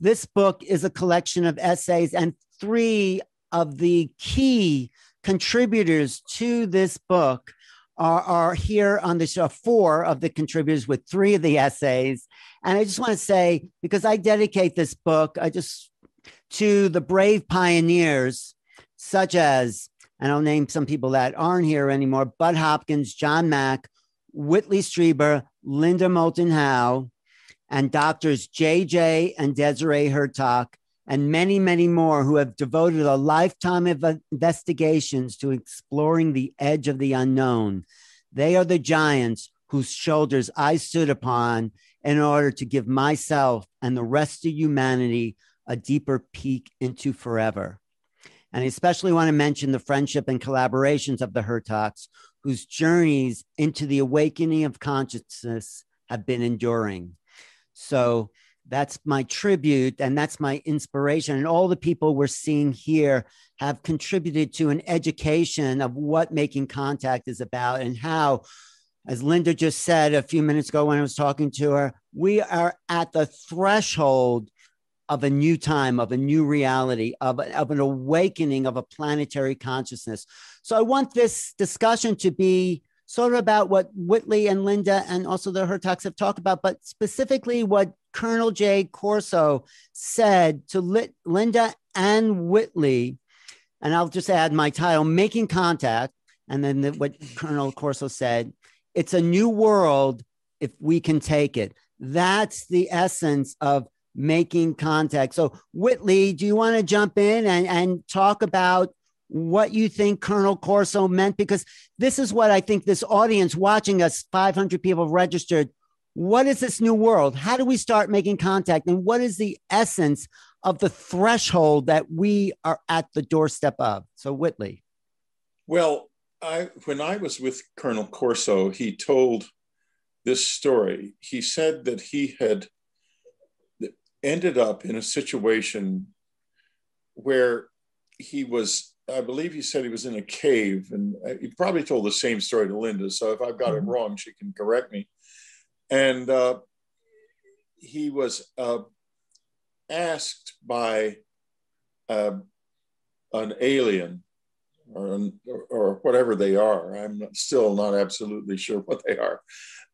this book is a collection of essays, and three of the key contributors to this book are, are here on the show, four of the contributors with three of the essays. And I just want to say, because I dedicate this book, I just to the brave pioneers, such as, and I'll name some people that aren't here anymore Bud Hopkins, John Mack, Whitley Strieber, Linda Moulton Howe, and doctors JJ and Desiree Hurtak, and many, many more who have devoted a lifetime of investigations to exploring the edge of the unknown. They are the giants whose shoulders I stood upon in order to give myself and the rest of humanity a deeper peek into forever. And I especially want to mention the friendship and collaborations of the Hurtaks, whose journeys into the awakening of consciousness have been enduring. So that's my tribute and that's my inspiration. And all the people we're seeing here have contributed to an education of what making contact is about and how, as Linda just said a few minutes ago when I was talking to her, we are at the threshold of a new time, of a new reality, of, of an awakening of a planetary consciousness. So I want this discussion to be sort of about what Whitley and Linda and also the Hurtaks have talked about, but specifically what Colonel Jay Corso said to Linda and Whitley. And I'll just add my title, Making Contact. And then the, what Colonel Corso said, it's a new world if we can take it. That's the essence of making contact. So, Whitley, do you want to jump in and, and talk about what you think Colonel Corso meant? Because this is what I think this audience watching us, 500 people registered. What is this new world? How do we start making contact? And what is the essence of the threshold that we are at the doorstep of? So, Whitley. Well, I, when I was with Colonel Corso, he told this story. He said that he had ended up in a situation where he was I believe he said he was in a cave, and he probably told the same story to Linda. So if I've got it mm-hmm. wrong, she can correct me. And uh, he was uh, asked by uh, an alien or, an, or, whatever they are. I'm still not absolutely sure what they are.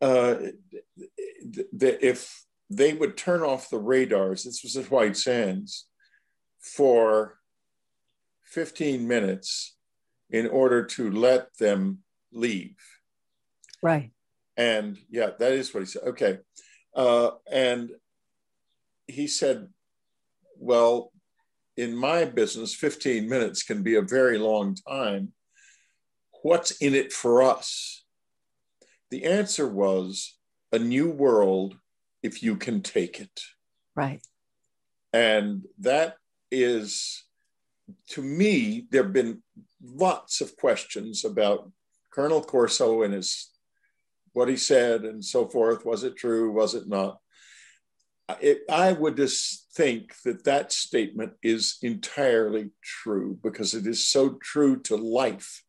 Uh, if they would turn off the radars, this was at White Sands, for 15 minutes in order to let them leave. Right. And yeah, that is what he said. Okay. Uh, and he said, well, in my business, 15 minutes can be a very long time. What's in it for us? The answer was a new world if you can take it. Right. And that is, to me, there have been lots of questions about Colonel Corso and his what he said and so forth. Was it true? Was it not? It, I would just think that that statement is entirely true because it is so true to life.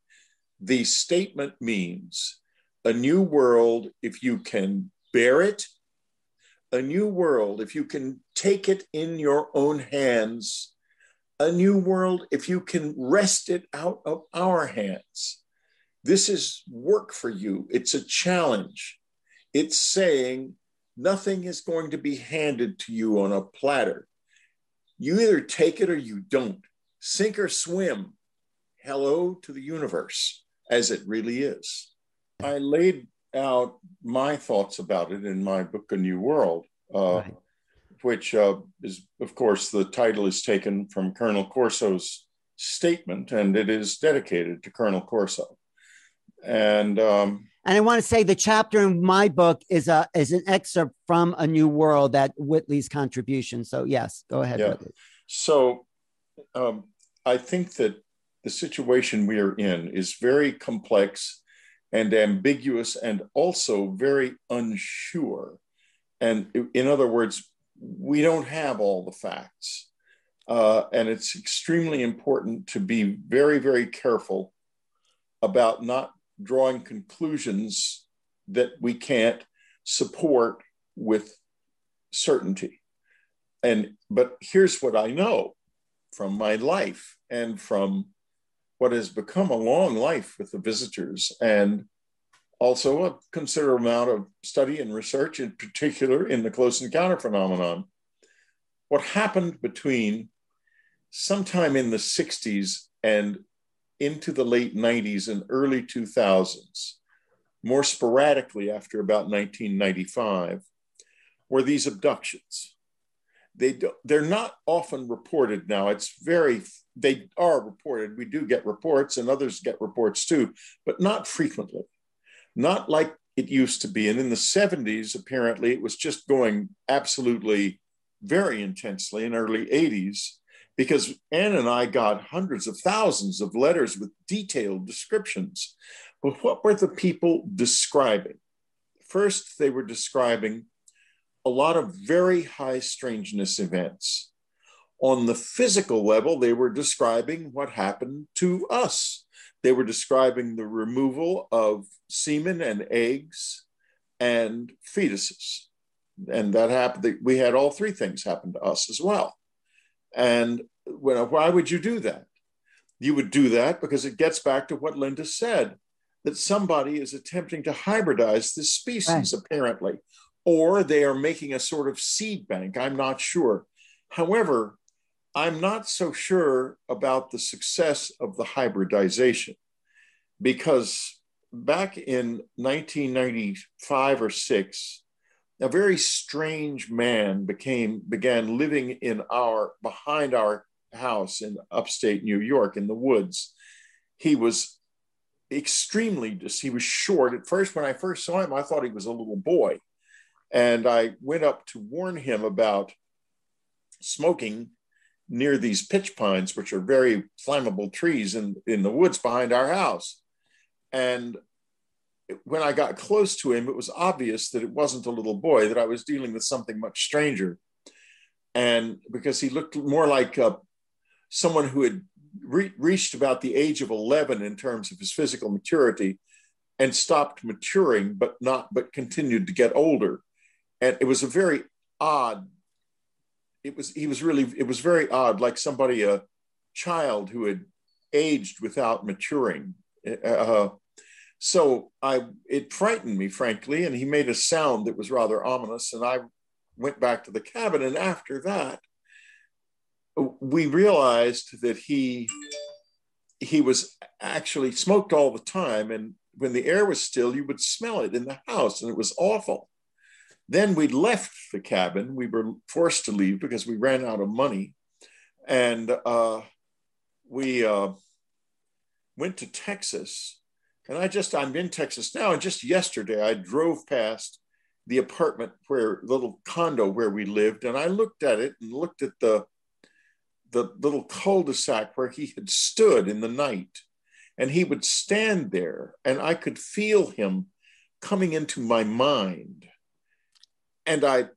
The statement means a new world if you can bear it a new world if you can take it in your own hands, a new world if you can wrest it out of our hands. This is work for you, it's a challenge. It's saying nothing is going to be handed to you on a platter. You either take it or you don't. Sink or swim. Hello to the universe as it really is. I laid out my thoughts about it in my book, A New World, uh, right. Which uh, is, of course, the title is taken from Colonel Corso's statement, and it is dedicated to Colonel Corso. And um, and I want to say the chapter in my book is a is an excerpt from A New World that Whitley's contribution. So yes, go ahead. Yeah. Whitley. So um, I think that the situation we are in is very complex and ambiguous and also very unsure. And in other words, we don't have all the facts. Uh, and it's extremely important to be very, very careful about not drawing conclusions that we can't support with certainty. and but here's what I know from my life and from what has become a long life with the visitors and also a considerable amount of study and research, in particular in the close encounter phenomenon. What happened between sometime in the 60s and into the late 90s and early 2000s, more sporadically after about 1995, were these abductions. They do, they're not often reported now. It's very, they are reported. We do get reports and others get reports too, but not frequently not like it used to be. And in the 70s, apparently, it was just going absolutely very intensely in early 80s because Anne and I got hundreds of thousands of letters with detailed descriptions. But what were the people describing? First, they were describing a lot of very high strangeness events. On the physical level, they were describing what happened to us they were describing the removal of semen and eggs and fetuses. And that happened. We had all three things happen to us as well. And when, why would you do that? You would do that because it gets back to what Linda said that somebody is attempting to hybridize this species, right. apparently, or they are making a sort of seed bank. I'm not sure. However, I'm not so sure about the success of the hybridization because back in 1995 or 6 a very strange man became began living in our behind our house in upstate New York in the woods. He was extremely he was short at first when I first saw him I thought he was a little boy and I went up to warn him about smoking near these pitch pines, which are very flammable trees in, in the woods behind our house. And when I got close to him, it was obvious that it wasn't a little boy, that I was dealing with something much stranger. And because he looked more like uh, someone who had re- reached about the age of 11 in terms of his physical maturity and stopped maturing, but not, but continued to get older. And it was a very odd it was he was really it was very odd like somebody a child who had aged without maturing. Uh, so i it frightened me frankly and he made a sound that was rather ominous and i went back to the cabin and after that we realized that he he was actually smoked all the time and when the air was still you would smell it in the house and it was awful then we left the cabin. We were forced to leave because we ran out of money. And uh, we uh, went to Texas. And I just, I'm in Texas now. And just yesterday, I drove past the apartment where, little condo where we lived. And I looked at it and looked at the, the little cul-de-sac where he had stood in the night. And he would stand there, and I could feel him coming into my mind and I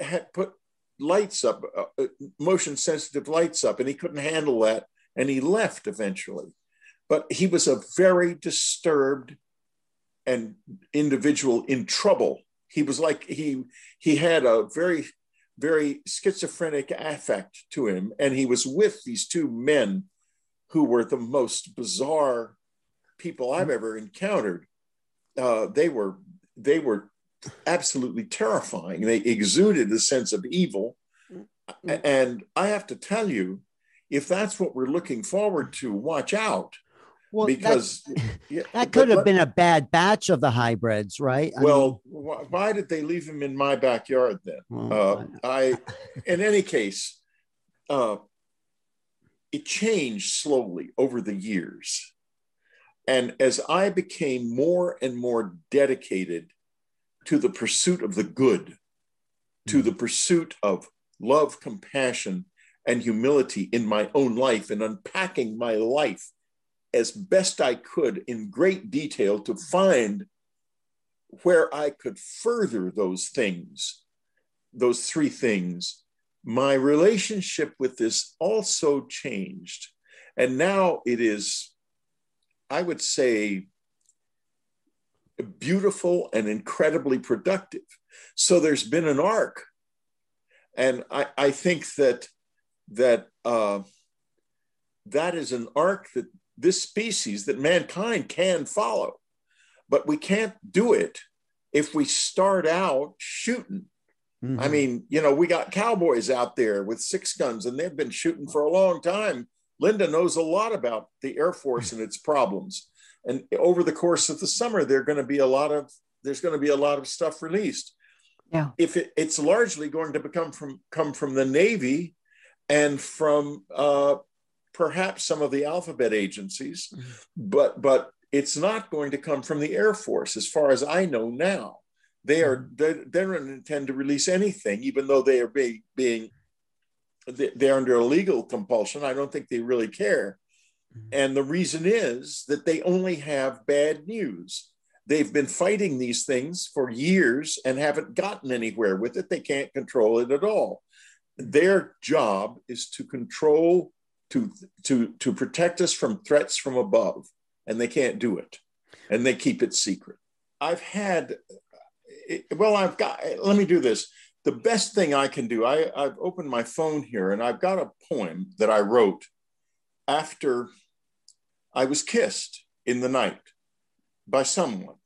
had put lights up, uh, uh, motion sensitive lights up, and he couldn't handle that. And he left eventually. But he was a very disturbed and individual in trouble. He was like he he had a very very schizophrenic affect to him, and he was with these two men who were the most bizarre people I've ever encountered. Uh, they were they were absolutely terrifying. They exuded a sense of evil. Mm-hmm. And I have to tell you, if that's what we're looking forward to, watch out. Well, because yeah, that could have been a bad batch of the hybrids, right? I well, mean, why did they leave them in my backyard then? Well, uh, I, in any case, uh, it changed slowly over the years. And as I became more and more dedicated to the pursuit of the good, to hmm. the pursuit of love, compassion, and humility in my own life and unpacking my life as best I could in great detail to find where I could further those things, those three things. My relationship with this also changed. And now it is, I would say, beautiful and incredibly productive. So there's been an arc And I, I think that that uh, that is an arc that this species, that mankind can follow, but we can't do it if we start out shooting. Mm-hmm. I mean, you know, we got cowboys out there with six guns, and they've been shooting for a long time. Linda knows a lot about the Air Force and its problems. And over the course of the summer, there are going to be a lot of there's going to be a lot of stuff released. Yeah. If it, it's largely going to become from come from the Navy and from uh, perhaps some of the alphabet agencies, mm-hmm. but but it's not going to come from the Air Force, as far as I know now. They are mm-hmm. they, they don't intend to release anything, even though they are being being they're under a legal compulsion. I don't think they really care. Mm-hmm. And the reason is that they only have bad news. They've been fighting these things for years and haven't gotten anywhere with it. They can't control it at all. Their job is to control, to, to, to protect us from threats from above, and they can't do it. And they keep it secret. I've had, well, I've got, let me do this. The best thing I can do, I, I've opened my phone here and I've got a poem that I wrote after I was kissed in the night by someone.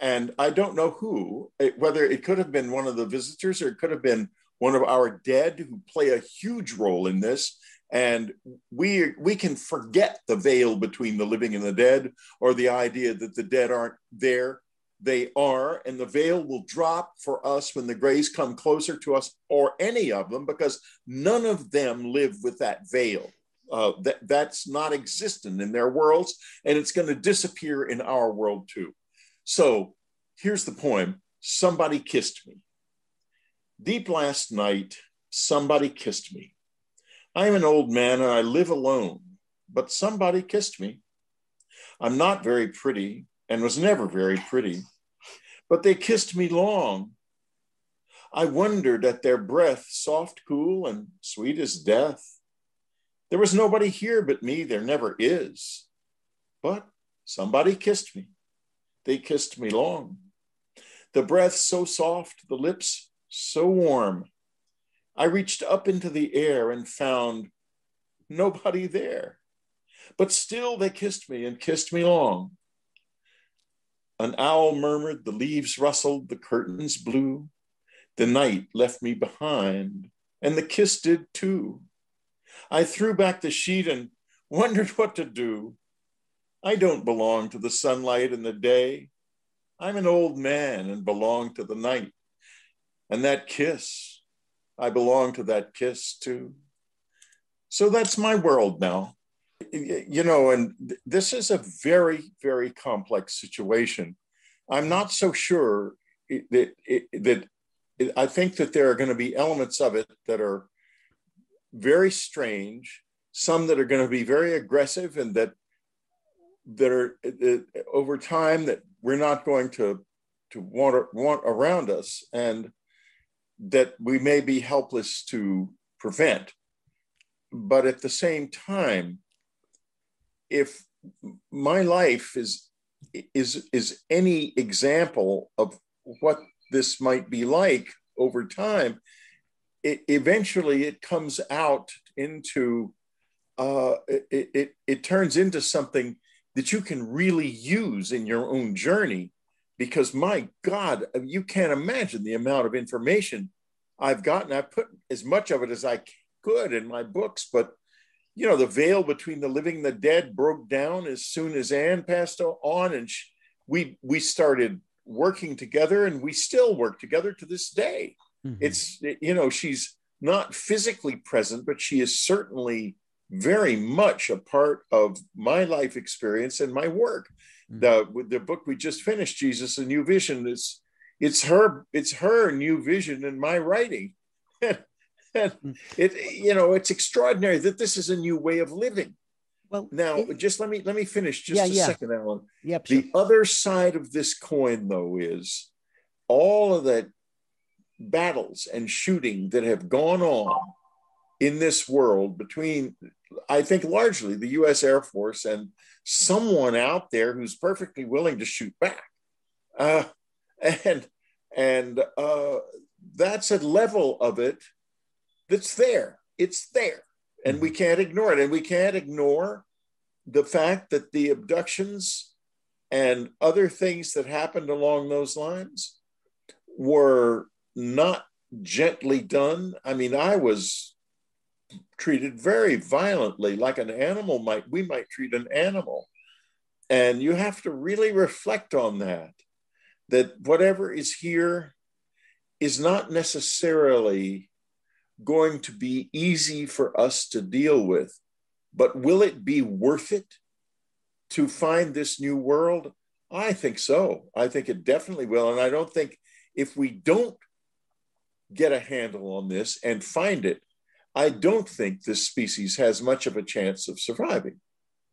And I don't know who, whether it could have been one of the visitors or it could have been one of our dead who play a huge role in this. And we, we can forget the veil between the living and the dead or the idea that the dead aren't there. They are, and the veil will drop for us when the grays come closer to us, or any of them, because none of them live with that veil. Uh, that, that's not existent in their worlds, and it's going to disappear in our world too. So here's the poem Somebody Kissed Me. Deep last night, somebody kissed me. I am an old man and I live alone, but somebody kissed me. I'm not very pretty and was never very pretty, but they kissed me long. I wondered at their breath, soft, cool, and sweet as death. There was nobody here but me, there never is. But somebody kissed me. They kissed me long. The breath so soft, the lips so warm. I reached up into the air and found nobody there. But still they kissed me and kissed me long. An owl murmured, the leaves rustled, the curtains blew. The night left me behind, and the kiss did too. I threw back the sheet and wondered what to do. I don't belong to the sunlight and the day. I'm an old man and belong to the night. And that kiss, I belong to that kiss too. So that's my world now. You know, and this is a very, very complex situation. I'm not so sure that, that I think that there are going to be elements of it that are very strange, some that are going to be very aggressive and that that are over time that we're not going to to want want around us and that we may be helpless to prevent. But at the same time if my life is is is any example of what this might be like over time it, eventually it comes out into uh, it, it, it turns into something that you can really use in your own journey because my god you can't imagine the amount of information i've gotten. I put as much of it as i could in my books but you know the veil between the living and the dead broke down as soon as anne passed on and she, we we started working together and we still work together to this day Mm-hmm. It's, you know, she's not physically present, but she is certainly very much a part of my life experience and my work. Mm-hmm. The, the book we just finished, Jesus, a New Vision, is it's her, it's her new vision in my writing. and mm. it, you know, it's extraordinary that this is a new way of living. Well, now it, just let me let me finish just yeah, a yeah. second, Alan. Yep, the other side of this coin, though, is all of that battles and shooting that have gone on in this world between, I think, largely the US Air Force and someone out there who's perfectly willing to shoot back. Uh, and and uh, that's a level of it that's there. It's there. And we can't ignore it. And we can't ignore the fact that the abductions and other things that happened along those lines were not gently done. I mean, I was treated very violently, like an animal might, we might treat an animal. And you have to really reflect on that, that whatever is here is not necessarily going to be easy for us to deal with, but will it be worth it to find this new world? I think so. I think it definitely will. And I don't think if we don't get a handle on this and find it, I don't think this species has much of a chance of surviving.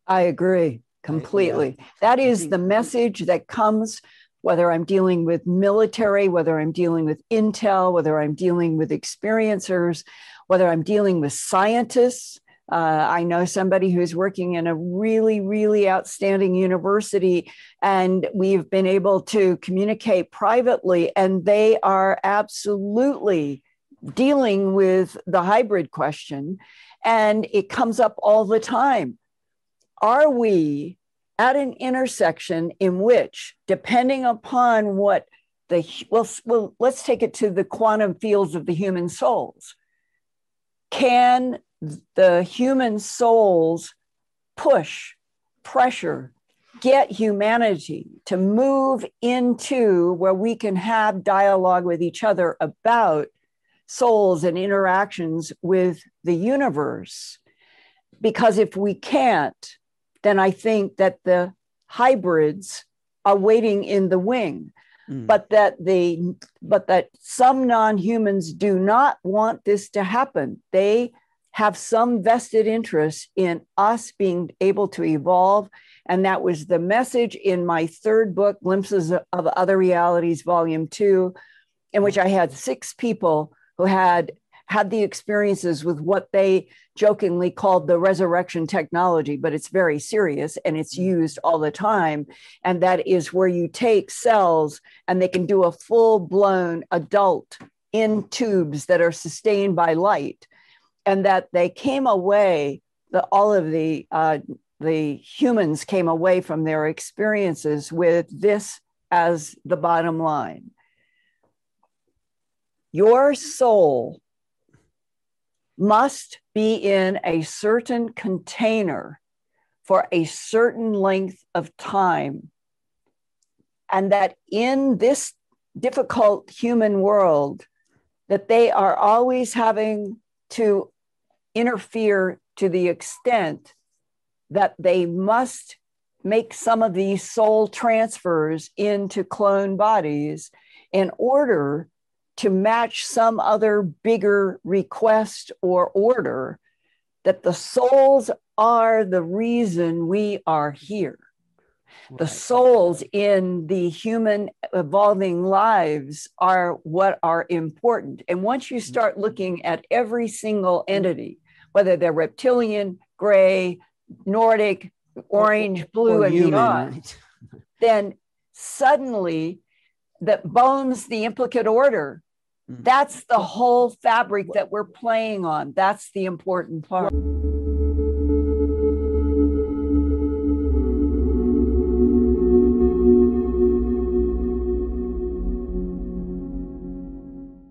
I agree completely. Yeah. That is the message that comes whether I'm dealing with military, whether I'm dealing with intel, whether I'm dealing with experiencers, whether I'm dealing with scientists. Uh, I know somebody who's working in a really, really outstanding university, and we've been able to communicate privately, and they are absolutely dealing with the hybrid question. And it comes up all the time. Are we at an intersection in which, depending upon what the well, well, let's take it to the quantum fields of the human souls. Can the human souls push, pressure, get humanity to move into where we can have dialogue with each other about souls and interactions with the universe? Because if we can't, then I think that the hybrids are waiting in the wing. Mm. But that they, but that some non-humans do not want this to happen. They have some vested interest in us being able to evolve. And that was the message in my third book, Glimpses of Other Realities, Volume Two, in which I had six people who had had the experiences with what they jokingly called the resurrection technology, but it's very serious and it's mm. used all the time. And that is where you take cells and they can do a full blown adult in tubes that are sustained by light. And that they came away, the, all of the, uh, the humans came away from their experiences with this as the bottom line. Your soul must be in a certain container for a certain length of time. And that in this difficult human world, that they are always having to interfere to the extent that they must make some of these soul transfers into clone bodies in order to match some other bigger request or order, that the souls are the reason we are here. The souls in the human evolving lives are what are important. And once you start mm-hmm. looking at every single entity, whether they're reptilian, gray, Nordic, orange, blue, and human. beyond, then suddenly that bones the implicate order Mm. That's the whole fabric that we're playing on. That's the important part.